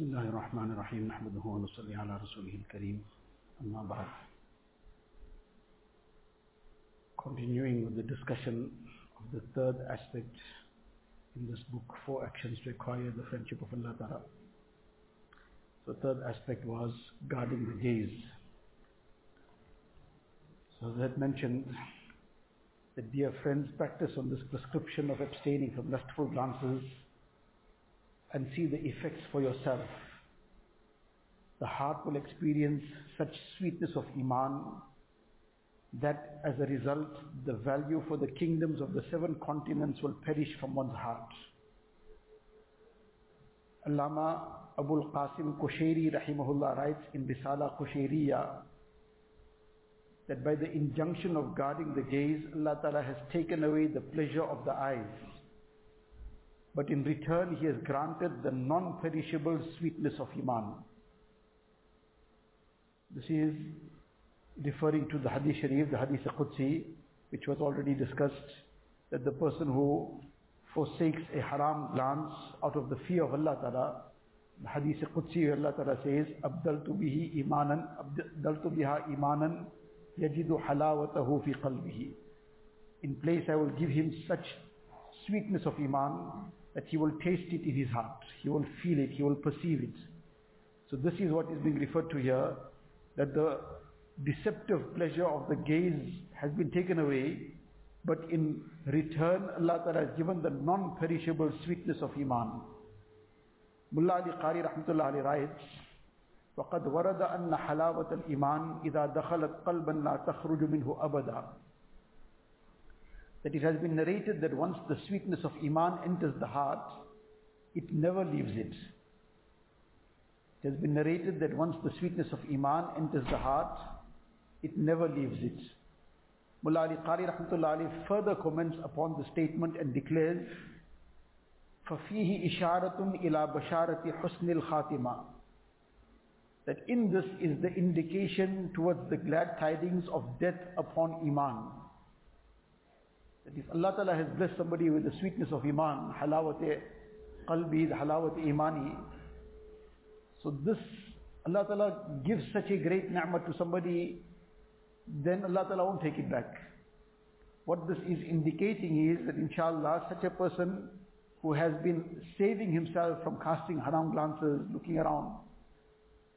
بسم الله الرحمن الرحيم نحمده ونصلي على رسوله الكريم أما بعد Continuing with the discussion of the third aspect in this book, Four Actions to Acquire the Friendship of Allah Ta'ala. So the third aspect was guarding the gaze. So as I had mentioned, that dear friends practice on this prescription of abstaining from lustful glances and see the effects for yourself. The heart will experience such sweetness of Iman that as a result the value for the kingdoms of the seven continents will perish from one's heart. Allama Abul Qasim Kushairi rahimahullah writes in Risala Kushairiya that by the injunction of guarding the gaze, Allah Ta'ala has taken away the pleasure of the eyes. But in return, He has granted the non-perishable sweetness of Iman. This is referring to the Hadith Sharif, the Hadith Qudsi, which was already discussed, that the person who forsakes a haram glance out of the fear of Allah Ta'ala, the Hadith Qudsi, Allah Ta'ala says, أَبْدَلْتُ بِهِ إِيمَانًا أَبْدَلْتُ بِهَا إِيمَانًا يَجِدُ حَلَاوَتَهُ فِي قَلْبِهِ In place I will give him such sweetness of Iman that he will taste it in his heart. He will feel it, he will perceive it. So this is what is being referred to here, that the deceptive pleasure of the gaze has been taken away, but in return Allah Ta'ala has given the non-perishable sweetness of Iman. Mullah Ali Qari Rahmatullah Ali writes, وقد ورد أن حلاوة الإيمان إذا دخلت قلبا لا تخرج منه أبدا that it has been narrated that once the sweetness of Iman enters the heart, it never leaves it. It has been narrated that once the sweetness of Iman enters the heart, it never leaves it. Mullah Ali Qari Rahmatullah Ali further comments upon the statement and declares, فَفِيهِ إِشَارَةٌ إِلَى بَشَارَةِ حُسْنِ الْخَاتِمَةِ That in this is the indication towards the glad tidings of death upon Iman. That if Allah Ta'ala has blessed somebody with the sweetness of Iman, halawat qalbi, the halawat imani, so this, Allah Ta'ala gives such a great ni'mah to somebody, then Allah Ta'ala won't take it back. What this is indicating is that inshallah such a person who has been saving himself from casting haram glances, looking around,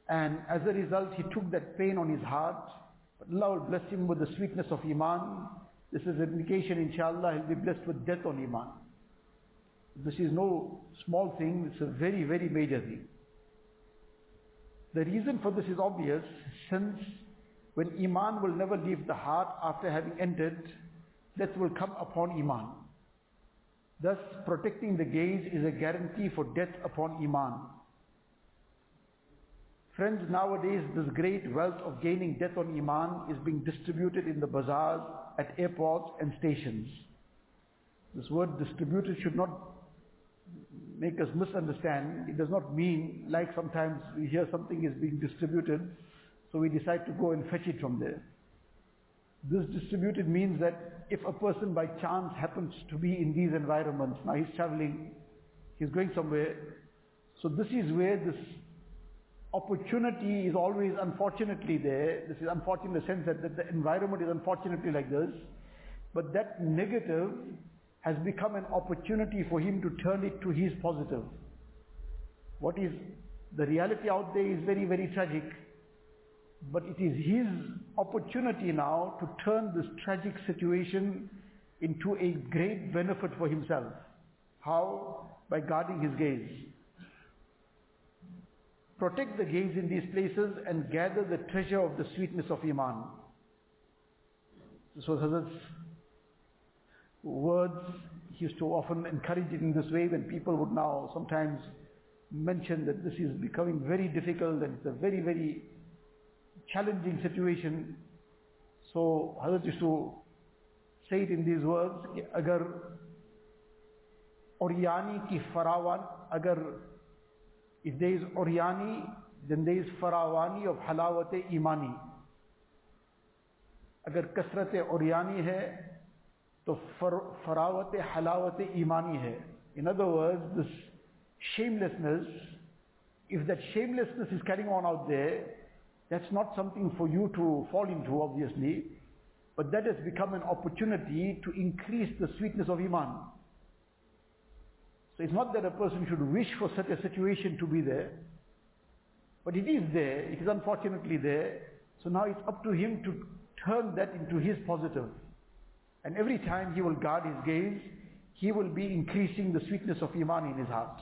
and as a result he took that pain on his heart, but Allah will bless him with the sweetness of Iman, this is indication, inshallah, he'll be blessed with death on Iman. This is no small thing, it's a very, very major thing. The reason for this is obvious, since when Iman will never leave the heart after having entered, death will come upon Iman. Thus, protecting the gaze is a guarantee for death upon Iman. Friends, nowadays this great wealth of gaining death on Iman is being distributed in the bazaars, at airports and stations. This word distributed should not make us misunderstand. It does not mean like sometimes we hear something is being distributed, so we decide to go and fetch it from there. This distributed means that if a person by chance happens to be in these environments, now he's traveling, he's going somewhere, so this is where this opportunity is always unfortunately there. This is unfortunate in the sense that, that the environment is unfortunately like this. But that negative has become an opportunity for him to turn it to his positive. What is the reality out there is very, very tragic. But it is his opportunity now to turn this tragic situation into a great benefit for himself. How? By guarding his gaze. Protect the gaze in these places and gather the treasure of the sweetness of Iman. This was Hazrat's words. He used to often encourage it in this way when people would now sometimes mention that this is becoming very difficult and it's a very, very challenging situation. So Hazrat used to say it in these words, agar Oriani ki farawan, agar if there is Oriani, then there is Farawani of Halawat Imani. अगर कसरत औरियानी है तो फरावत हलावत ईमानी है In other words, this shamelessness if that shamelessness is carrying on out there, that's not something for you to fall into, obviously, but that has become an opportunity to increase the sweetness of Iman. So it's not that a person should wish for such a situation to be there, but it is there, it is unfortunately there, so now it's up to him to turn that into his positive. And every time he will guard his gaze, he will be increasing the sweetness of Iman in his heart.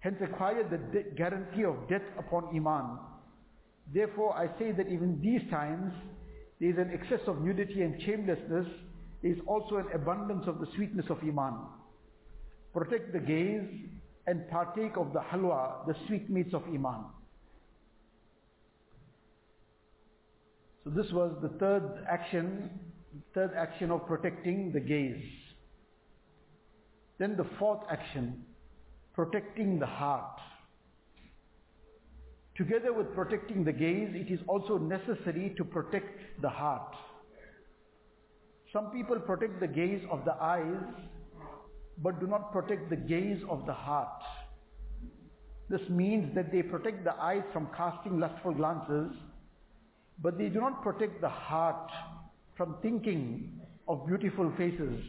Hence acquire the guarantee of death upon Iman. Therefore I say that even these times, there is an excess of nudity and shamelessness, there is also an abundance of the sweetness of Iman. Protect the gaze and partake of the halwa, the sweetmeats of Iman. So this was the third action, third action of protecting the gaze. Then the fourth action, protecting the heart. Together with protecting the gaze, it is also necessary to protect the heart. Some people protect the gaze of the eyes, but do not protect the gaze of the heart. This means that they protect the eyes from casting lustful glances, but they do not protect the heart from thinking of beautiful faces.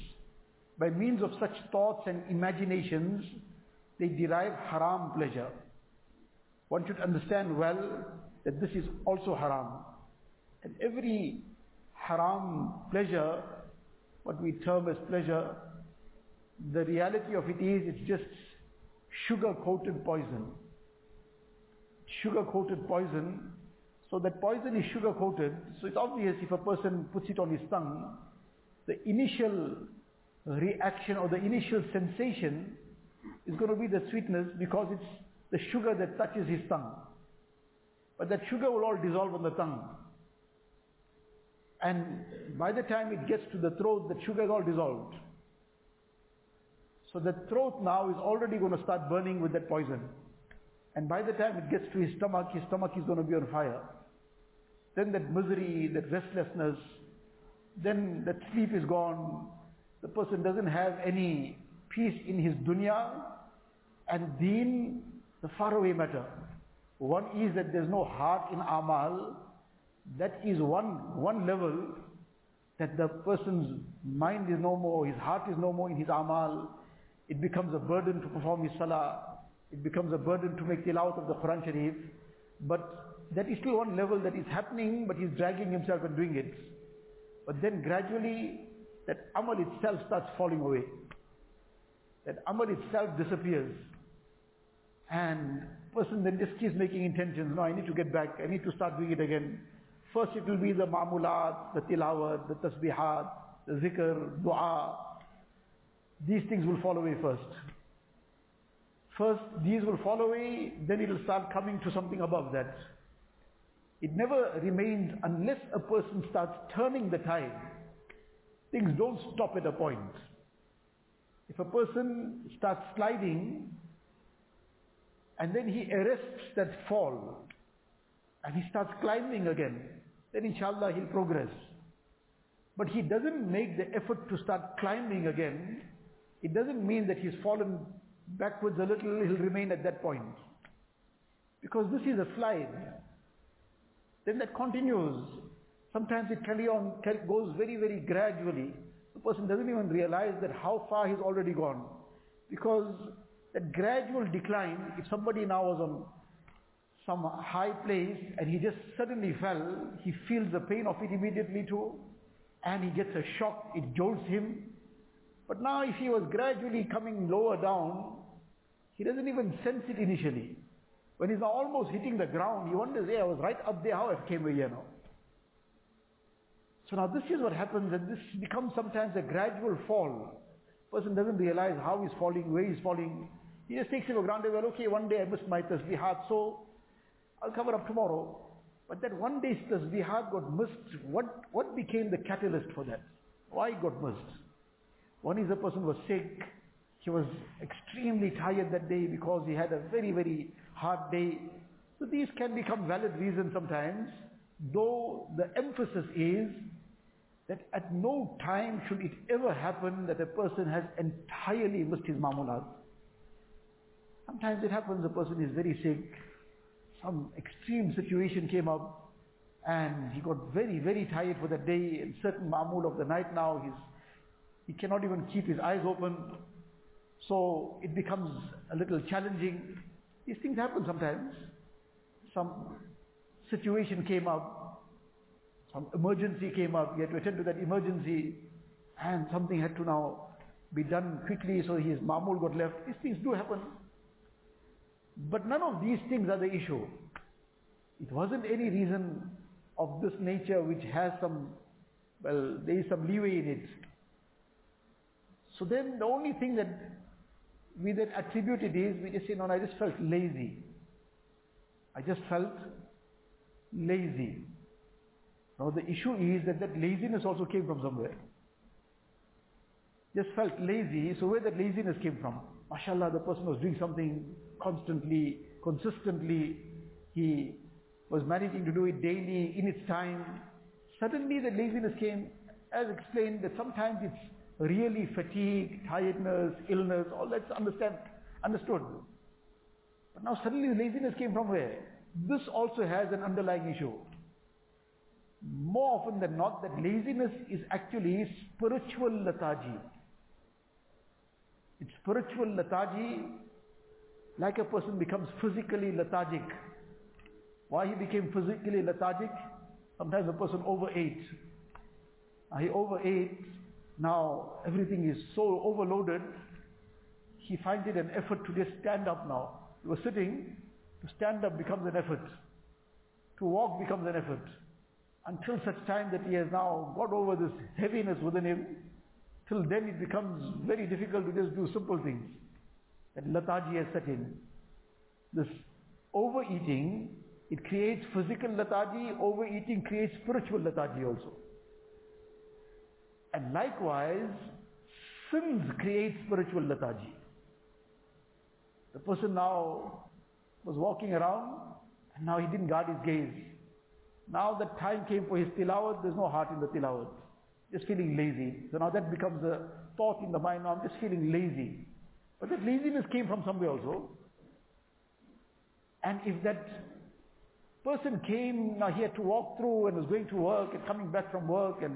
By means of such thoughts and imaginations, they derive haram pleasure. One should understand well that this is also haram. And every haram pleasure, what we term as pleasure, the reality of it is it's just sugar-coated poison. Sugar-coated poison so that poison is sugar coated. So it's obvious if a person puts it on his tongue, the initial reaction or the initial sensation is going to be the sweetness because it's the sugar that touches his tongue. But that sugar will all dissolve on the tongue. And by the time it gets to the throat, the sugar is all dissolved. So the throat now is already going to start burning with that poison. And by the time it gets to his stomach, his stomach is going to be on fire. Then that misery, that restlessness, then that sleep is gone. The person doesn't have any peace in his dunya and deen, the faraway matter. One is that there's no heart in amal. That is one, one level that the person's mind is no more, his heart is no more in his amal. It becomes a burden to perform his salah. It becomes a burden to make tilawat of the Quran Sharif. But that is still one level that is happening, but he's dragging himself and doing it. But then gradually, that amal itself starts falling away. That amal itself disappears. And person then just keeps making intentions. No, I need to get back. I need to start doing it again. First it will be the ma'mulat, the tilawat, the tasbihat, the zikr, dua. These things will fall away first. First, these will fall away, then it will start coming to something above that. It never remains unless a person starts turning the tide. Things don't stop at a point. If a person starts sliding and then he arrests that fall and he starts climbing again, then inshallah he'll progress. But he doesn't make the effort to start climbing again. It doesn't mean that he's fallen backwards a little, he'll remain at that point. Because this is a slide. Then that continues. Sometimes it carry on, goes very, very gradually. The person doesn't even realize that how far he's already gone. Because that gradual decline, if somebody now was on some high place and he just suddenly fell, he feels the pain of it immediately too. And he gets a shock, it jolts him. But now if he was gradually coming lower down, he doesn't even sense it initially. When he's almost hitting the ground, he wonders, hey, I was right up there, how I came here now? So now this is what happens, and this becomes sometimes a gradual fall. Person doesn't realize how he's falling, where he's falling. He just takes it for granted, well, okay, one day I missed my tasbihat, so I'll cover up tomorrow. But that one day's tasbihat got missed. What, what became the catalyst for that? Why got missed? One is the person was sick. He was extremely tired that day because he had a very, very hard day. So these can become valid reasons sometimes, though the emphasis is that at no time should it ever happen that a person has entirely missed his mamulat. Sometimes it happens a person is very sick, some extreme situation came up, and he got very, very tired for the day, and certain mamul of the night now, he's, he cannot even keep his eyes open, so it becomes a little challenging. These things happen sometimes. Some situation came up, some emergency came up, he had to attend to that emergency, and something had to now be done quickly, so his mamul got left. These things do happen. But none of these things are the issue. It wasn't any reason of this nature which has some, well, there is some leeway in it. So then the only thing that we then attribute it is, we just say, no, I just felt lazy. I just felt lazy. Now the issue is that that laziness also came from somewhere. Just felt lazy, so where that laziness came from? MashaAllah, the person was doing something constantly, consistently. He was managing to do it daily, in its time. Suddenly the laziness came, as explained, that sometimes it's really fatigue, tiredness, illness, all that's understand, understood. But now suddenly laziness came from where? This also has an underlying issue. More often than not, that laziness is actually spiritual lethargy. It's spiritual lethargy, like a person becomes physically lethargic. Why he became physically lethargic? Sometimes a person overate. He overate, now everything is so overloaded, he finds it an effort to just stand up now. He was sitting, to stand up becomes an effort. To walk becomes an effort. Until such time that he has now got over this heaviness within him, till then it becomes very difficult to just do simple things. That lethargy has set in. This overeating, it creates physical lethargy, overeating creates spiritual lethargy also. And likewise, sins create spiritual lethargy. The person now was walking around and now he didn't guard his gaze. Now the time came for his tilawat, there's no heart in the tilawat. Just feeling lazy. So now that becomes a thought in the mind, now I'm just feeling lazy. But that laziness came from somewhere also. And if that person came, now he had to walk through and was going to work and coming back from work and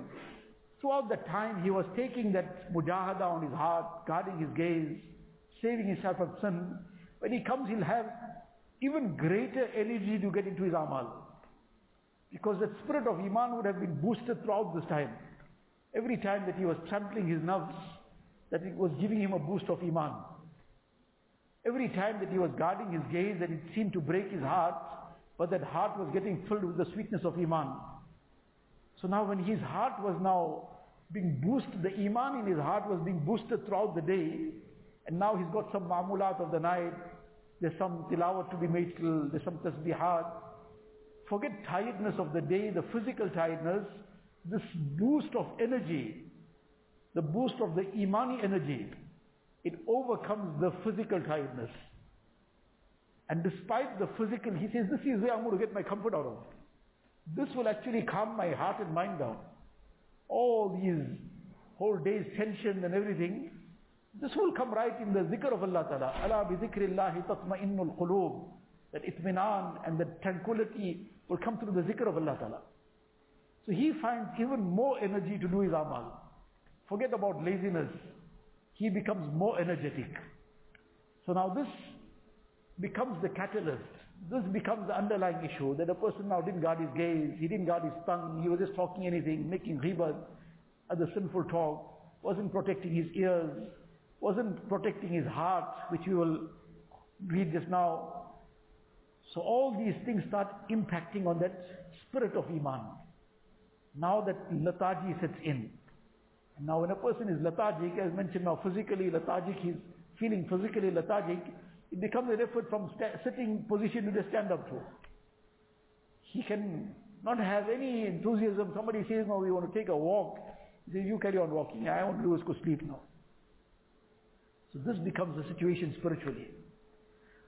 throughout that time he was taking that mujahada on his heart, guarding his gaze, saving himself from sin. When he comes he'll have even greater energy to get into his amal. Because that spirit of Iman would have been boosted throughout this time. Every time that he was trampling his nerves, that it was giving him a boost of Iman. Every time that he was guarding his gaze, that it seemed to break his heart, but that heart was getting filled with the sweetness of Iman. So now when his heart was now being boosted, the Iman in his heart was being boosted throughout the day, and now he's got some ma'mulat of the night, there's some tilawat to be made till, there's some tasbihat. Forget tiredness of the day, the physical tiredness, this boost of energy, the boost of the imani energy, it overcomes the physical tiredness. And despite the physical, he says, this is where I'm going to get my comfort out of. This will actually calm my heart and mind down. All these whole day's tension and everything, this will come right in the zikr of Allah Ta'ala. Allah bi zikrillahi tatma'innul quloob. That itminan and the tranquility will come through the zikr of Allah Ta'ala. So he finds even more energy to do his amal. Forget about laziness. He becomes more energetic. So now this becomes the catalyst. This becomes the underlying issue that the person now didn't guard his gaze, he didn't guard his tongue, he was just talking anything, making ghibah, other sinful talk, wasn't protecting his ears, wasn't protecting his heart, which we will read just now. So all these things start impacting on that spirit of Iman. Now that lethargy sets in. And now when a person is lethargic, as mentioned now physically lethargic, he's feeling physically lethargic, it becomes an effort from sitting position to just stand up to. He can not have any enthusiasm. Somebody says, no, we want to take a walk. He says, you carry on walking. I want to do go sleep now. So this becomes the situation spiritually.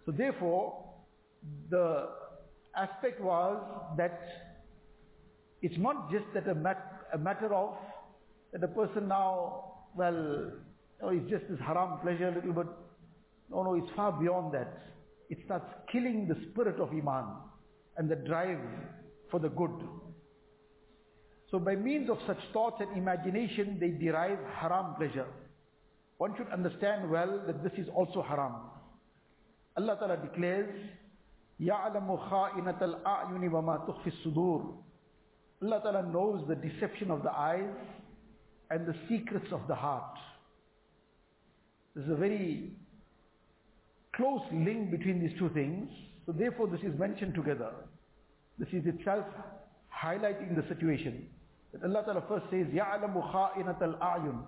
So therefore, the aspect was that it's not just that a, mat- a matter of that a person now, well, oh, it's just this haram pleasure a little bit. No, no, it's far beyond that. It starts killing the spirit of Iman and the drive for the good. So by means of such thoughts and imagination, they derive haram pleasure. One should understand well that this is also haram. Allah Ta'ala declares, يَعْلَمُ خَائِنَةَ الْأَعْيُنِ وَمَا تُخْفِ الصُّدُورِ Allah Ta'ala knows the deception of the eyes and the secrets of the heart. There's a very close link between these two things. So therefore this is mentioned together. This is itself highlighting the situation. That Allah Ta'ala first says, يَعْلَمُ خَائِنَةَ الْأَعْيُنِ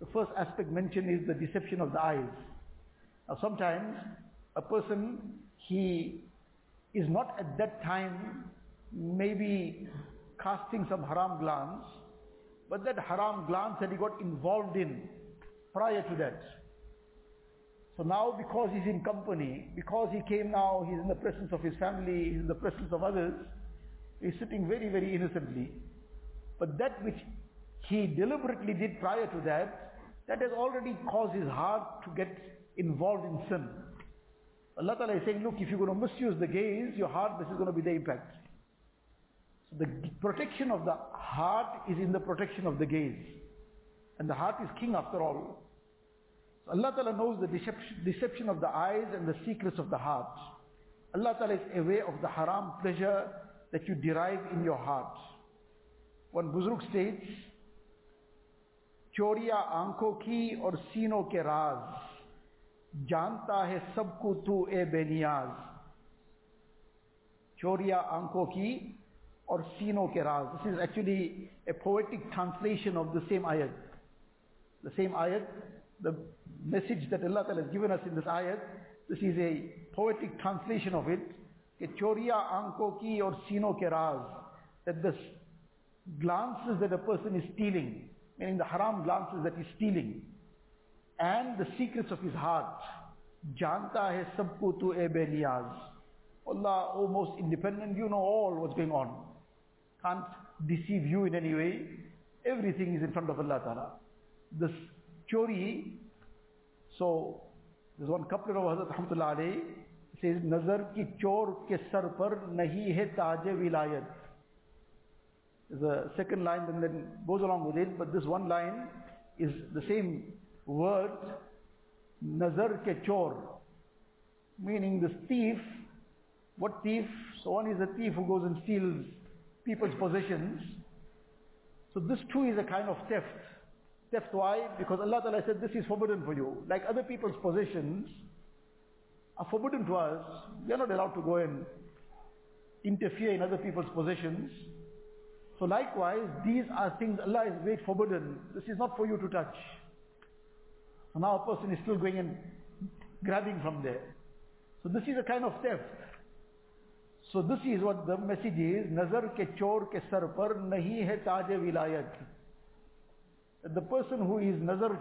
The first aspect mentioned is the deception of the eyes. Now sometimes a person, he is not at that time maybe casting some haram glance, but that haram glance that he got involved in prior to that. so now because he's in company, because he came now, he's in the presence of his family, he's in the presence of others, he's sitting very, very innocently. But that which he deliberately did prior to that, that has already caused his heart to get involved in sin. Allah Ta'ala is saying, look, if you're going to misuse the gaze, your heart, this is going to be the impact. So the protection of the heart is in the protection of the gaze. And the heart is king after all. So Allah Ta'ala knows the deception, deception of the eyes and the secrets of the heart. Allah Ta'ala is aware of the haram pleasure that you derive in your heart. One Buzruk states, चोरिया आंखों की और सीनों के राज जानता है सबको तू ए बेनियाज चोरिया आंखों की और सीनों के राज This is actually a poetic translation of the same ayat. The same ayat, the message that Allah Ta'ala has given us in this ayat, this is a poetic translation of it. कि चोरिया आंखों की और सीनों के राज that the glances that a person is stealing meaning the haram glances that he's stealing and the secrets of his heart janta hai sabko tu e beniyaz Allah oh most independent you know all what's going on can't deceive you in any way everything is in front of Allah Ta'ala this chori so there's one couplet of Hazrat Rahmatullah alayhi says nazar ki chor ke sar par nahi hai taj the second line and then goes along with it, but this one line is the same word, nazar ke chor, meaning this thief, what thief? So one is a thief who goes and steals people's possessions. So this too is a kind of theft. Theft why? Because Allah Ta'ala said this is forbidden for you. Like other people's possessions are forbidden to us. We are not allowed to go and interfere in other people's possessions. So likewise, these are things Allah has made forbidden. This is not for you to touch. So now a person is still going and grabbing from there. So this is a kind of theft. So this is what the message is. Nazar ke chor ke sar par nahi hai taj vilayat. Person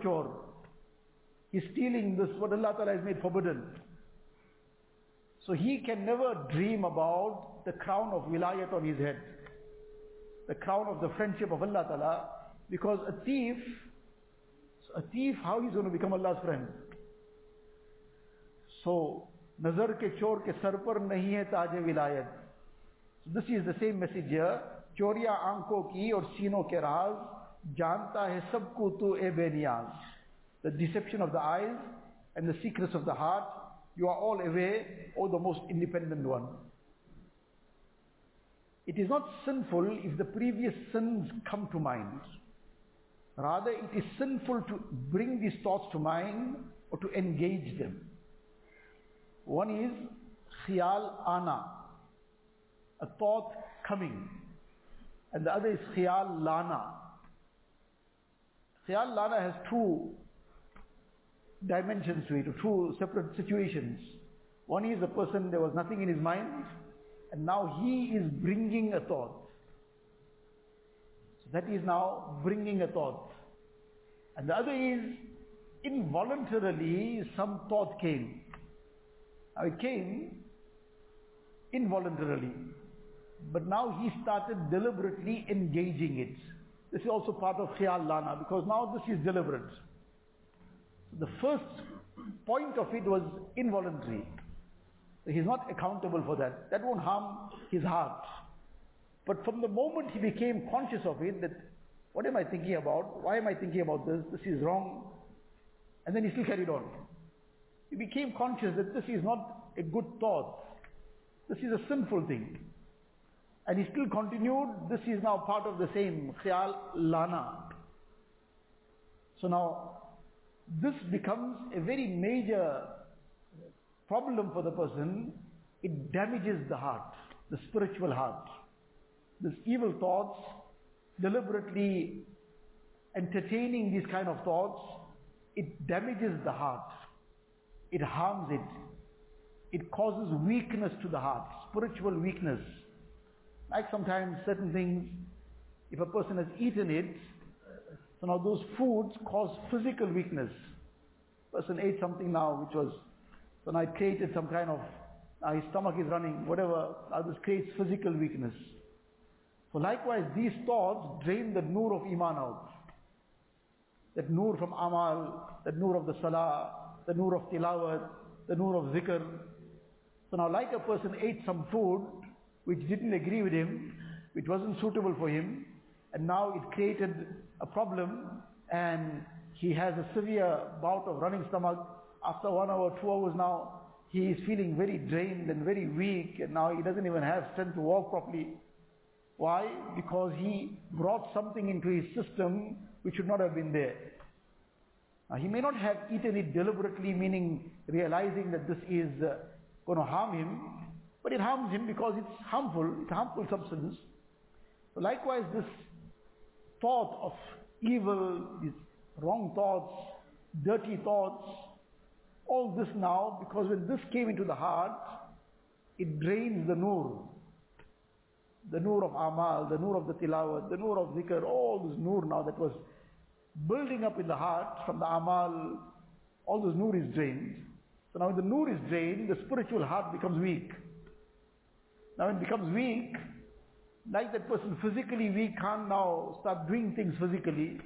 چورڈ اللہ تعالیٰ so he can never dream about the ground شف اللہ تعالیٰ because Allah friend سو نظر کے چور کے سر پر نہیں ہے تاج ولا دس از دا سیم میسیجر چوریا آنکھوں کی اور سینوں کے راز जानता है सबको तू ए बेनियाज the deception of the eyes and the secrets of the heart you are all aware O the most independent one it is not sinful if the previous sins come to mind. Rather, it is sinful to bring these thoughts to mind or to engage them. One is khiyal ana, a thought coming. And the other is khiyal lana. Khiyal lana has two dimensions to it, two separate situations. One is a person, there was nothing in his mind, and now he is bringing a thought. So that is now bringing a thought. And the other is involuntarily some thought came. Now it came involuntarily. But now he started deliberately engaging it. This is also part of khiyal lana because now this is deliberate. The first point of it was involuntary. He's not accountable for that. That won't harm his heart. But from the moment he became conscious of it, that what am I thinking about? Why am I thinking about this? This is wrong. And then he still carried on. He became conscious that this is not a good thought. This is a sinful thing. And he still continued, this is now part of the same khayal lana. So now, this becomes a very major problem for the person. It damages the heart, the spiritual heart. These evil thoughts, deliberately entertaining these kind of thoughts, it damages the heart. It harms it. It causes weakness to the heart, spiritual weakness. Like sometimes certain things, if a person has eaten it, so now those foods cause physical weakness. Person ate something now which was, so now it created some kind of, now his stomach is running, whatever, now this creates physical weakness. So likewise, these thoughts drain the nur of Iman out. That nur from Amal, that nur of the Salah, the nur of Tilawat, the nur of Zikr. So now like a person ate some food which didn't agree with him, which wasn't suitable for him, and now it created a problem and he has a severe bout of running stomach. After one hour, two hours now, he is feeling very drained and very weak and now he doesn't even have strength to walk properly. Why? Because he brought something into his system which should not have been there. Now, he may not have eaten it deliberately, meaning realizing that this is uh, going to harm him, but it harms him because it's harmful, it's harmful substance. So likewise, this thought of evil, these wrong thoughts, dirty thoughts, all this now, because when this came into the heart, it drains the nur. The nur of amal, the nur of the tilawat, the nur of zikr, all this nur now that was building up in the heart from the amal, all this nur is drained. So now when the nur is drained, the spiritual heart becomes weak. Now it becomes weak, like that person physically weak can't now start doing things physically.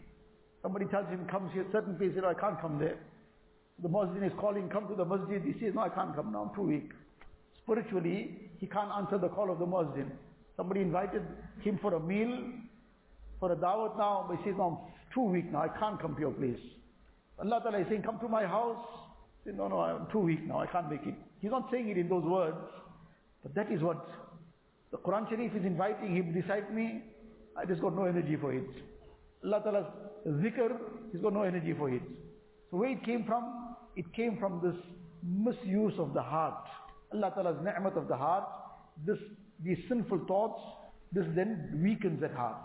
Somebody tells him, come a certain place, says, I can't come there. The masjid is calling, come to the masjid. He says, no, I can't come now, I'm too weak. Spiritually, he can't answer the call of the masjid. Somebody invited him for a meal, for a dawat now, but he says, no, I'm too weak now, I can't come to your place. Allah Ta'ala is saying, come to my house. He says, no, no, I'm too weak now, I can't make it. He's not saying it in those words, but that is what the Quran Sharif is inviting him, recite me, I just got no energy for it. Allah Ta'ala's zikr, he's got no energy for it. So where it came from? It came from this misuse of the heart. Allah Ta'ala's ni'mat of the heart, this, these sinful thoughts, this then weakens that heart.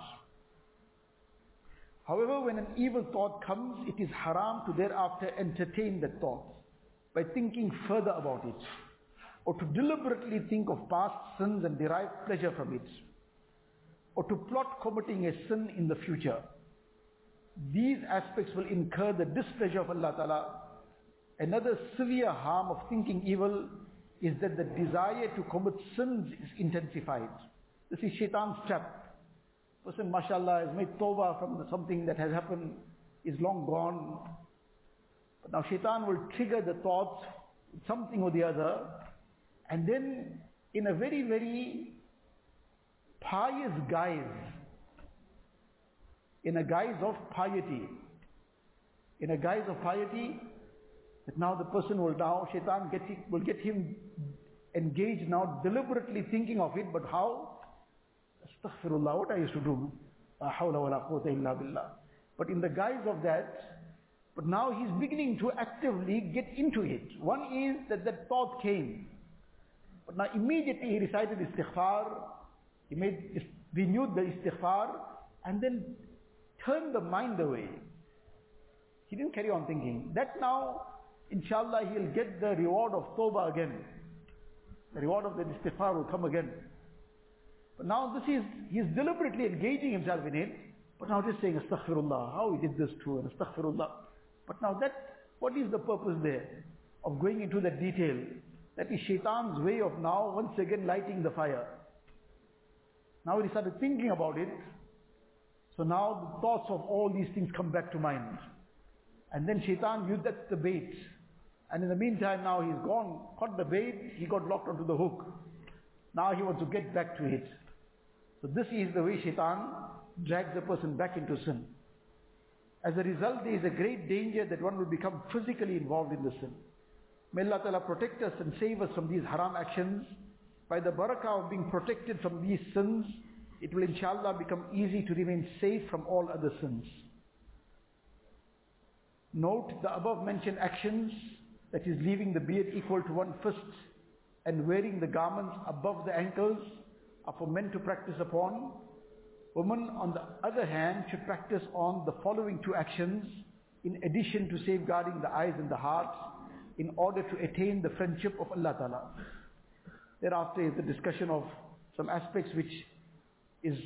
However, when an evil thought comes, it is haram to thereafter entertain that thought by thinking further about it or to deliberately think of past sins and derive pleasure from it or to plot committing a sin in the future. These aspects will incur the displeasure of Allah Ta'ala. Another severe harm of thinking evil is that the desire to commit sins is intensified. This is shaitan's trap. Person, mashallah, has made tawbah from something that has happened, is long gone. But now shaitan will trigger the thoughts, something or the other, and then in a very, very pious guise, in a guise of piety, in a guise of piety, that now the person will now, shaitan get, will get him engaged now, deliberately thinking of it, but how? Astaghfirullah, what I used to do. But in the guise of that, but now he's beginning to actively get into it. One is that that thought came. But now immediately he recited istighfar, he made, renewed the istighfar, and then turned the mind away. He didn't carry on thinking. That now, inshallah, he'll get the reward of tawbah again. The reward of the istighfar will come again. But now this is, he's deliberately engaging himself in it, but now just saying astaghfirullah, how he did this too, and astaghfirullah. But now that, what is the purpose there of going into that detail? That is shaitan's way of now once again lighting the fire. Now he started thinking about it. So now the thoughts of all these things come back to mind. And then shaitan used that the bait. And in the meantime now he's gone, caught the bait, he got locked onto the hook. Now he wants to get back to it. So this is the way shaitan drags a person back into sin. As a result, there is a great danger that one will become physically involved in the sin. May Allah Ta'ala protect us and save us from these haram actions. By the barakah of being protected from these sins, it will inshallah become easy to remain safe from all other sins. Note the above mentioned actions, that is leaving the beard equal to one fist and wearing the garments above the ankles are for men to practice upon. Women, on the other hand, should practice on the following two actions in addition to safeguarding the eyes and the heart in order to attain the friendship of Allah Ta'ala. Thereafter is the discussion of some aspects which is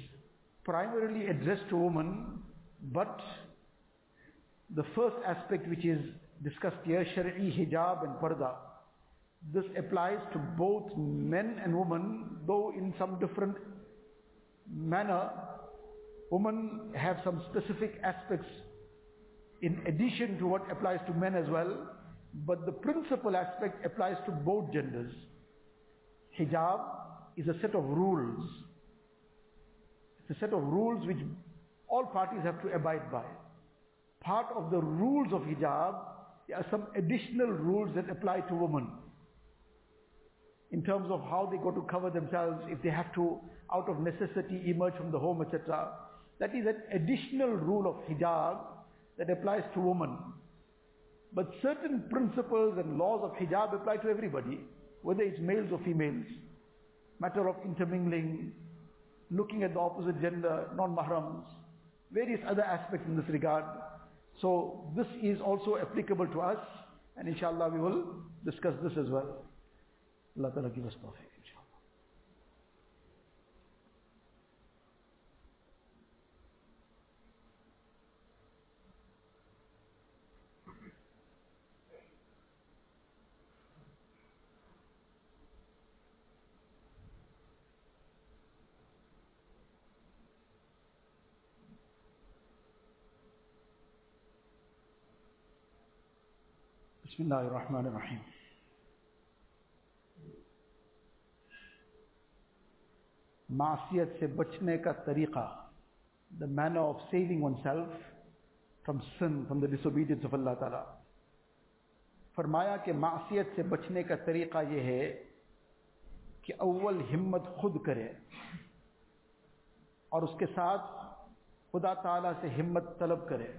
primarily addressed to women, but the first aspect which is discussed here, Shari'i hijab and parda. This applies to both men and women, though in some different manner. Women have some specific aspects in addition to what applies to men as well, but the principal aspect applies to both genders. Hijab is a set of rules. It's a set of rules which all parties have to abide by. Part of the rules of hijab, there are some additional rules that apply to women in terms of how they go to cover themselves, if they have to, out of necessity, emerge from the home, etc. That is an additional rule of hijab that applies to women. But certain principles and laws of hijab apply to everybody, whether it's males or females. Matter of intermingling, looking at the opposite gender, non-mahrams, various other aspects in this regard. So this is also applicable to us, and inshallah we will discuss this as well. Allah Ta'ala give us tawfiq, بسم اللہ الرحمن الرحیم معصیت سے بچنے کا طریقہ the mean of saving oneself from sin from the disobedience of اللہ تعالیٰ فرمایا کہ معاشیت سے بچنے کا طریقہ یہ ہے کہ اول ہمت خود کرے اور اس کے ساتھ خدا تعالیٰ سے ہمت طلب کرے۔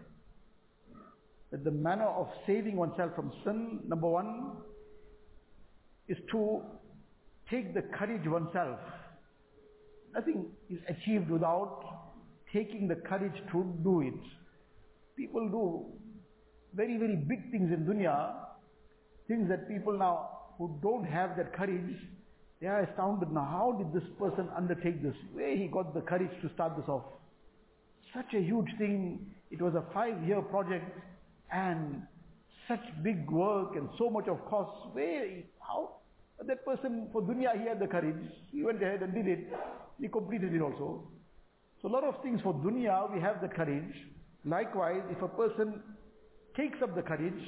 That the manner of saving oneself from sin, number one, is to take the courage oneself. Nothing is achieved without taking the courage to do it. People do very, very big things in dunya, things that people now who don't have that courage, they are astounded now. How did this person undertake this? Where he got the courage to start this off? Such a huge thing. It was a five-year project and such big work and so much of cost. Where, how? That person, for dunya, he had the courage. He went ahead and did it. He completed it also. So a lot of things for dunya, we have the courage. Likewise, if a person takes up the courage,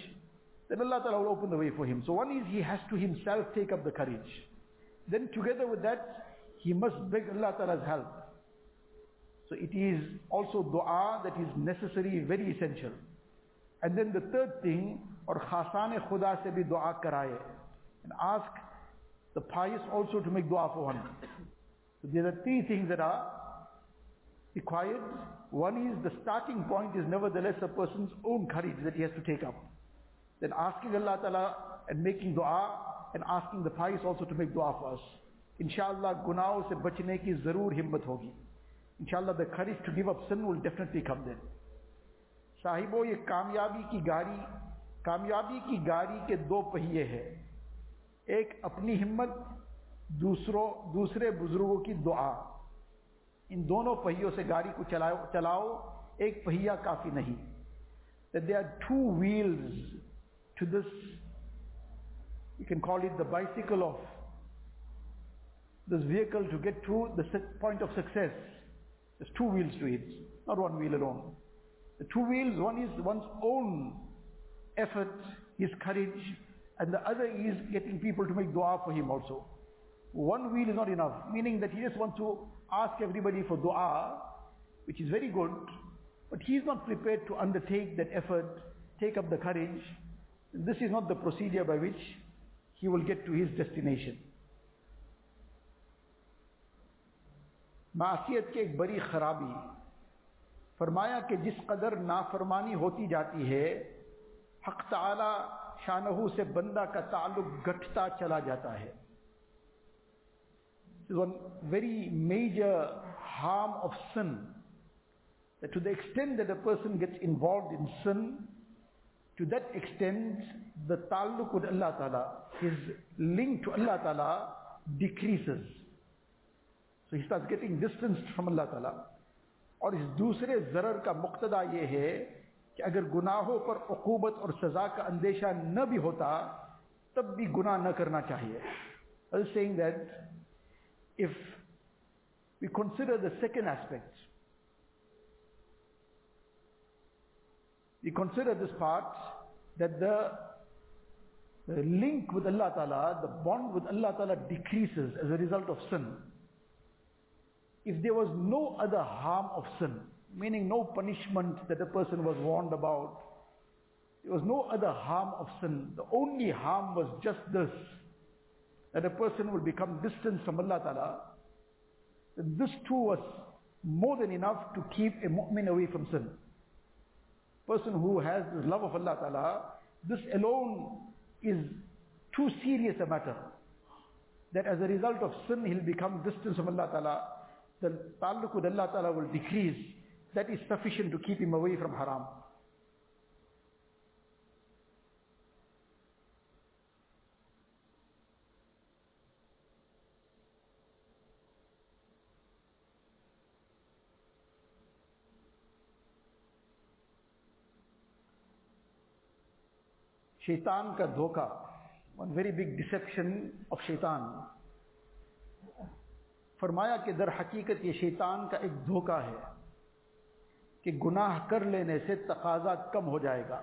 then Allah Ta'ala will open the way for him. So one is he has to himself take up the courage. Then together with that, he must beg Allah Ta'ala's help. So it is also dua that is necessary, very essential. And then the third thing, or khasan khuda se bhi dua karaye. And ask the pious also to make dua for one. So there are three things that are required. One is the starting point is nevertheless a person's own courage that he has to take up. Then asking Allah Ta'ala and making dua and asking the pious also to make dua for us. Inshallah gunaho se bachne ki zarur himmat hogi. Inshallah the courage to give up sin will definitely come then. صاحبوں یہ کامیابی کی گاڑی، کامیابی کی گاڑی کے دو پہیے ہیں۔ ایک اپنی ہمت دوسروں دوسرے بزرگوں کی دعا۔ ان دونوں پہیوں سے گاڑی کو چلاؤ چلاؤ، ایک پہیا کافی نہیں۔ They are two wheels to this you can call it the bicycle of this vehicle to get to the point of success two wheels to it not one wheel on The two wheels, one is one's own effort, his courage, and the other is getting people to make dua for him also. One wheel is not enough, meaning that he just wants to ask everybody for dua, which is very good, but he is not prepared to undertake that effort, take up the courage. This is not the procedure by which he will get to his destination. معصیت کی ایک بڑی خرابی فرمایا کہ جس قدر نافرمانی ہوتی جاتی ہے، حق تعالی شانہو سے بندہ کا تعلق گٹتا چلا جاتا ہے۔ Very major harm of sin to the extent that a person gets involved in sin to that extent the تعلق ود اللہ تعالیٰ ہز لنک ٹو اللہ تعالیٰ decreases so he start getting distance from Allah تعالیٰ اور اس دوسرے ضرر کا مقتدا یہ ہے کہ اگر گناہوں پر عقوبت اور سزا کا اندیشہ نہ بھی ہوتا، تب بھی گناہ نہ کرنا چاہیے۔ Seeing that if we consider the second aspect we consider this part that the link with Allah تعالیٰ دا بانڈ ود اللہ تعالیٰ decrease as a result of sin If there was no other harm of sin, meaning no punishment that a person was warned about, there was no other harm of sin. The only harm was just this, that a person will become distant from Allah Ta'ala. This too was more than enough to keep a mu'min away from sin. Person who has this love of Allah Ta'ala, this alone is too serious a matter. That as a result of sin, he'll become distant from Allah Ta'ala the ta'alluq with Allah Ta'ala will decrease. That is sufficient to keep him away from haram. Shaitan ka dhoka, one very big deception of shaitan. فرمایا کہ در حقیقت یہ شیطان کا ایک دھوکہ ہے کہ گناہ کر لینے سے تقاضا کم ہو جائے گا۔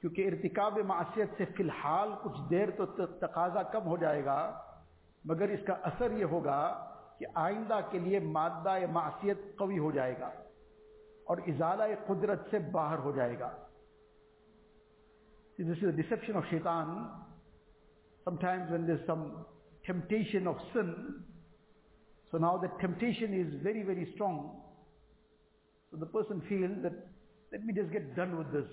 کیونکہ ارتکاب معاشیت سے فی الحال کچھ دیر تو تقاضا کم ہو جائے گا، مگر اس کا اثر یہ ہوگا کہ آئندہ کے لیے مادہ معاشیت قوی ہو جائے گا اور ازالہ قدرت سے باہر ہو جائے گا۔ دس از ڈسپشن آف شیطان. Sometimes when this some temptation of sin, so now the temptation is very, very strong. So the person feels that, let me just get done with this.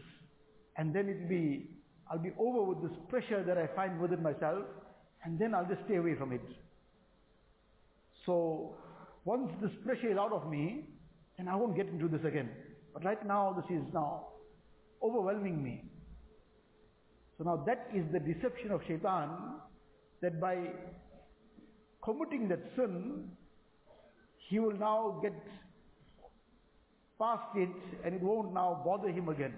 And then it'll be, I'll be over with this pressure that I find within myself, and then I'll just stay away from it. So once this pressure is out of me, then I won't get into this again. But right now, this is now overwhelming me. So now that is the deception of shaitan, that by committing that sin, he will now get past it and it won't now bother him again.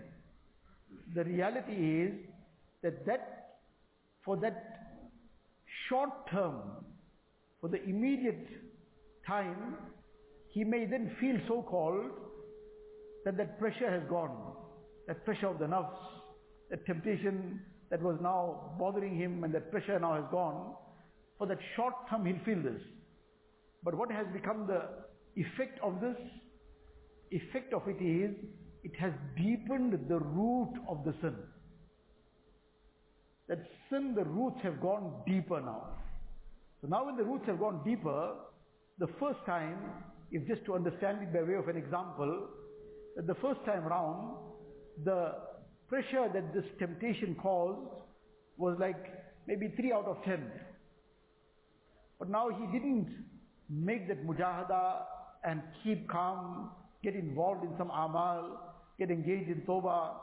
The reality is that that, for that short term, for the immediate time, he may then feel so called that that pressure has gone, that pressure of the nafs, that temptation that was now bothering him and that pressure now has gone, for that short term he'll feel this. But what has become the effect of this? Effect of it is, it has deepened the root of the sin. That sin, the roots have gone deeper now. So now when the roots have gone deeper, the first time, if just to understand it by way of an example, that the first time round, the pressure that this temptation caused was like maybe 3 out of 10. But now he didn't make that mujahada and keep calm, get involved in some amal, get engaged in tawbah,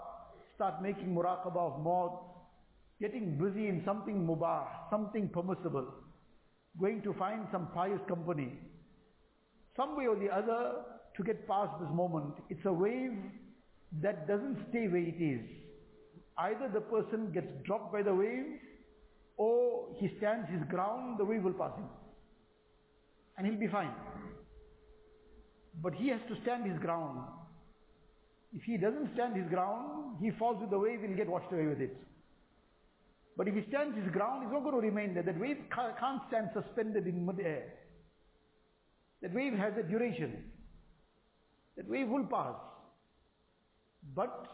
start making muraqabah of maut, getting busy in something mubah, something permissible, going to find some pious company. Some way or the other to get past this moment. It's a wave that doesn't stay where it is. Either the person gets dropped by the wave or he stands his ground, the wave will pass him. And he'll be fine. But he has to stand his ground. If he doesn't stand his ground, he falls with the wave, he'll get washed away with it. But if he stands his ground, he's not going to remain there. That wave can't stand suspended in mid-air. That wave has a duration. That wave will pass. But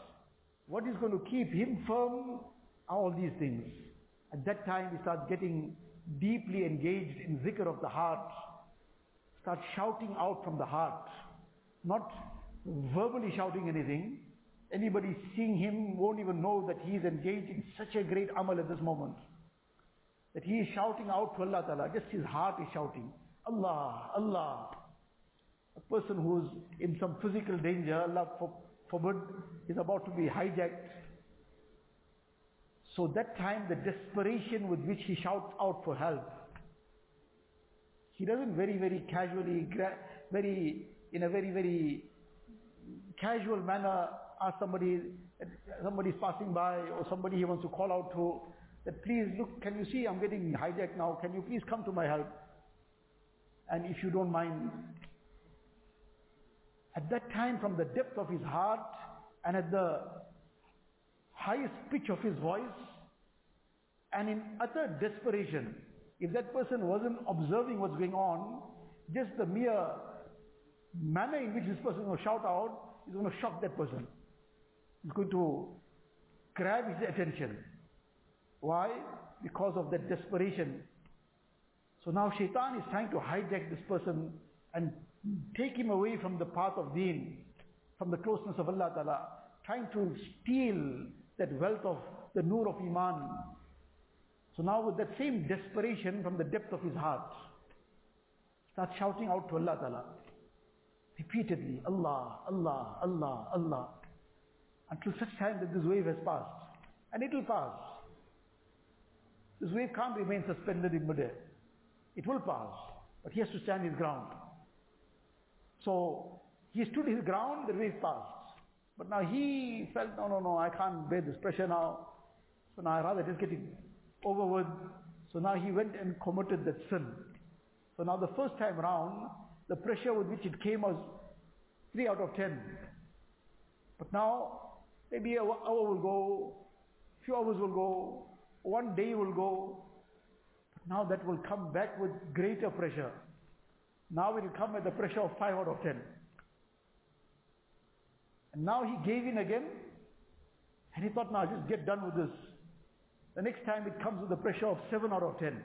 what is going to keep him firm are all these things. At that time, he starts getting deeply engaged in zikr of the heart. Starts shouting out from the heart. Not verbally shouting anything. Anybody seeing him won't even know that he is engaged in such a great amal at this moment. That he is shouting out to Allah Ta'ala. Just his heart is shouting. Allah, Allah. A person who's in some physical danger, Allah forbid, is about to be hijacked. So that time, the desperation with which he shouts out for help, he doesn't very, very casually, very, in a very, very casual manner ask somebody, somebody's passing by or somebody he wants to call out to, that please look, can you see I'm getting hijacked now, can you please come to my help? And if you don't mind, at that time from the depth of his heart and at the highest pitch of his voice and in utter desperation, if that person wasn't observing what's going on, just the mere manner in which this person will shout out is going to shock that person is going to grab his attention. Why? Because of that desperation. So now shaitan is trying to hijack this person and take him away from the path of deen, from the closeness of Allah Ta'ala, trying to steal that wealth of the nur of iman. So now with that same desperation from the depth of his heart, start shouting out to Allah Ta'ala. Repeatedly, Allah, Allah, Allah, Allah until such time that this wave has passed. And it will pass. This wave can't remain suspended in midair. It will pass. But he has to stand his ground. So he stood his ground, the wave passed. But now he felt, no, no, no, I can't bear this pressure now. So now I rather just get it over with. So now he went and committed that sin. So now the first time round, the pressure with which it came was 3 out of 10. But now Maybe an hour will go, few hours will go, one day will go. But now that will come back with greater pressure. Now it will come at the pressure of 5 out of 10. And now he gave in again. And he thought, now just get done with this. The next time it comes with the pressure of 7 out of 10.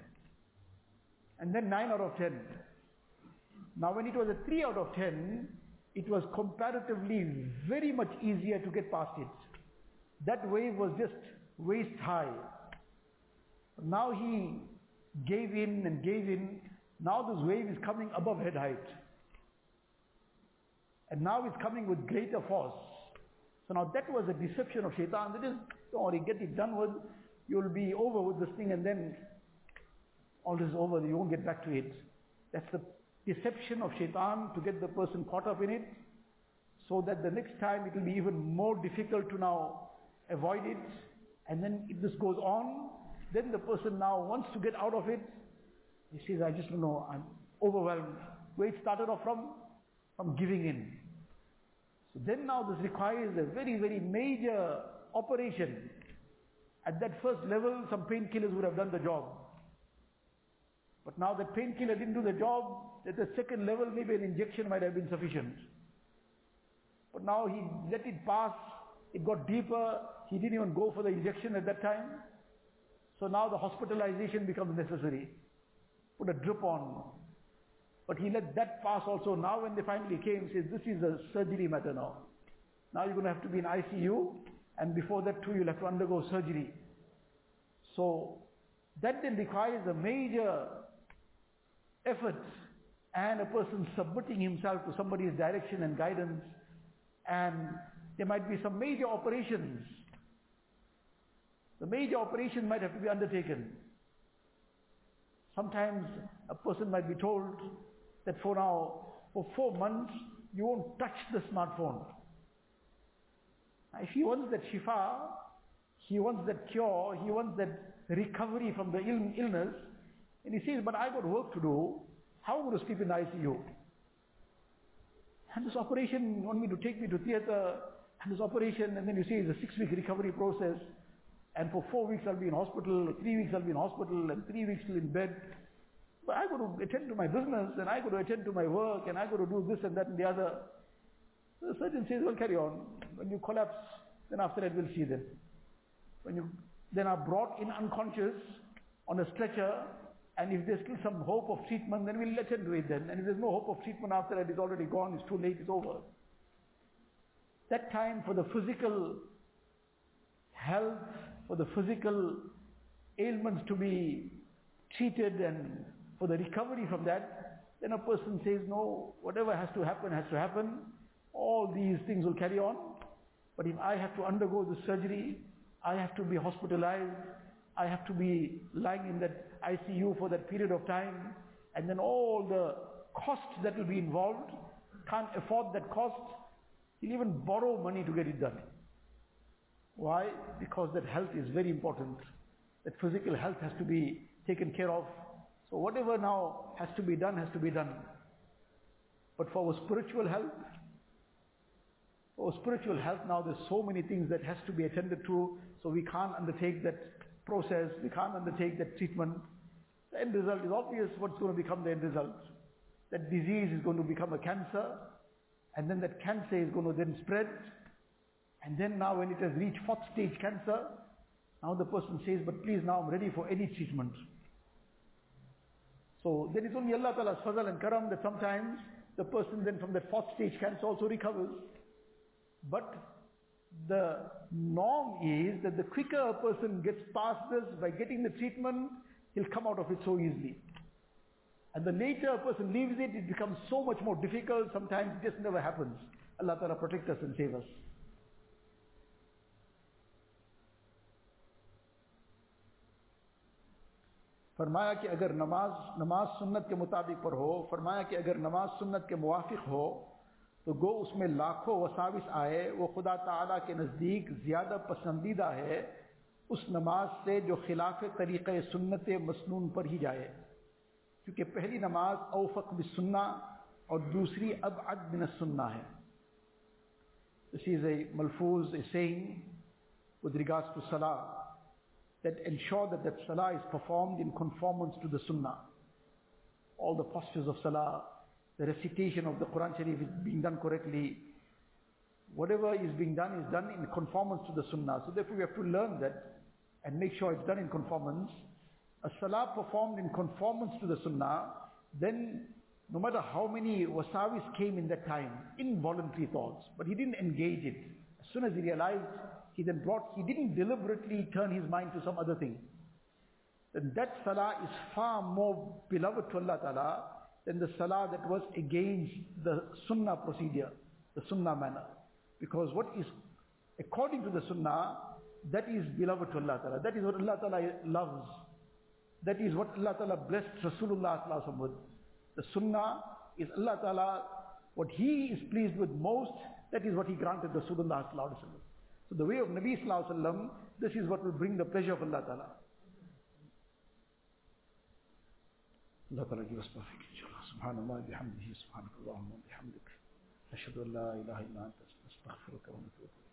And then 9 out of 10. Now when it was a 3 out of 10, it was comparatively very much easier to get past it. That wave was just waist high. Now he gave in and gave in. Now this wave is coming above head height. And now it's coming with greater force. So now that was a deception of shaitan. That is, don't worry, get it done with. You'll be over with this thing and then all this is over. You won't get back to it. That's the deception of shaitan to get the person caught up in it so that the next time it will be even more difficult to now avoid it and then if this goes on then the person now wants to get out of it he says I just don't know I'm overwhelmed where it started off from from giving in so then now this requires a very very major operation at that first level some painkillers would have done the job but now the painkiller didn't do the job. At the second level, maybe an injection might have been sufficient. But now he let it pass. It got deeper. He didn't even go for the injection at that time. So now the hospitalization becomes necessary. Put a drip on. But he let that pass also. Now when they finally came, says, this is a surgery matter now. Now you're going to have to be in ICU. And before that too, you'll have to undergo surgery. So that then requires a major effort and a person submitting himself to somebody's direction and guidance and there might be some major operations. The major operation might have to be undertaken. Sometimes a person might be told that for now, for four months, you won't touch the smartphone. If he wants that shifa, he wants that cure, he wants that recovery from the Ill- illness, and he says, but I got work to do. How am I going to sleep in the ICU? And this operation, you want me to take me to theater, and this operation, and then you say it's a six-week recovery process. and for four weeks I'll be in hospital, three weeks I'll be in hospital, and three weeks still in bed. But I got to attend to my business, and I got to attend to my work, and I got to do this and that and the other. The surgeon says, well, carry on. When you collapse, then after that we'll see then. When you then are brought in unconscious on a stretcher, and if there's still some hope of treatment, then we'll attend to it then. And if there's no hope of treatment after that, it's already gone, it's too late, it's over. That time for the physical health, for the physical ailments to be treated and for the recovery from that, then a person says, no, whatever has to happen has to happen. All these things will carry on. But if I have to undergo the surgery, I have to be hospitalized, I have to be lying in that ICU for that period of time, and then all the costs that will be involved, can't afford that cost, he'll even borrow money to get it done. Why? Because that health is very important. That physical health has to be taken care of. So whatever now has to be done, has to be done. But for our spiritual health, for our spiritual health now there's so many things that has to be attended to, so we can't undertake that process, we can't undertake that treatment. The end result is obvious what's going to become the end result. That disease is going to become a cancer, and then that cancer is going to then spread, and then now when it has reached fourth stage cancer, now the person says, but please now I'm ready for any treatment. So then it's only Allah Ta'ala's fazal and karam that sometimes the person then from that fourth stage cancer also recovers. But the norm is that the quicker a person gets past this by getting the treatment, he'll come out of it so easily. And the later a person leaves it, it becomes so much more difficult, sometimes it just never happens. Allah Ta'ala protect us and save us. فرمایا کہ اگر نماز نماز سنت کے مطابق پر ہو، فرمایا کہ اگر نماز سنت کے موافق ہو، تو گو اس میں لاکھوں وساوس آئے، وہ خدا تعالیٰ کے نزدیک زیادہ پسندیدہ ہے، اس نماز سے جو خلاف طریقۂ سنت مصنون پر ہی جائے کیونکہ پہلی نماز اوفق بسنہ اور دوسری اب بن سننا ہے اسی is a malfuz ادرگاس کو صلاح. That ensure that that salah is performed in conformance to the sunnah. All the postures of salah, the recitation of the Quran Sharif is being done correctly. Whatever is being done is done in conformance to the sunnah. So therefore we have to learn that and make sure it's done in conformance. A salah performed in conformance to the sunnah, then no matter how many wasawis came in that time, involuntary thoughts, but he didn't engage it. As soon as he realized, he then brought, he didn't deliberately turn his mind to some other thing. Then that salah is far more beloved to Allah Ta'ala than the salah that was against the sunnah procedure, the sunnah manner. Because what is according to the sunnah, that is beloved to Allah Ta'ala. That is what Allah Ta'ala loves. That is what Allah Ta'ala blessed Rasulullah with. The sunnah is Allah Ta'ala, what He is pleased with most, that is what He granted Rasulullah So the way of Nabi Sallallahu this is what will bring the pleasure of Allah Ta'ala. Allah Ta'ala give us perfect inshallah. Subhanallah bihamdihi, subhanakallah wa bihamdik. أشهد أن لا إله إلا أنت أستغفرك ونتوب إليك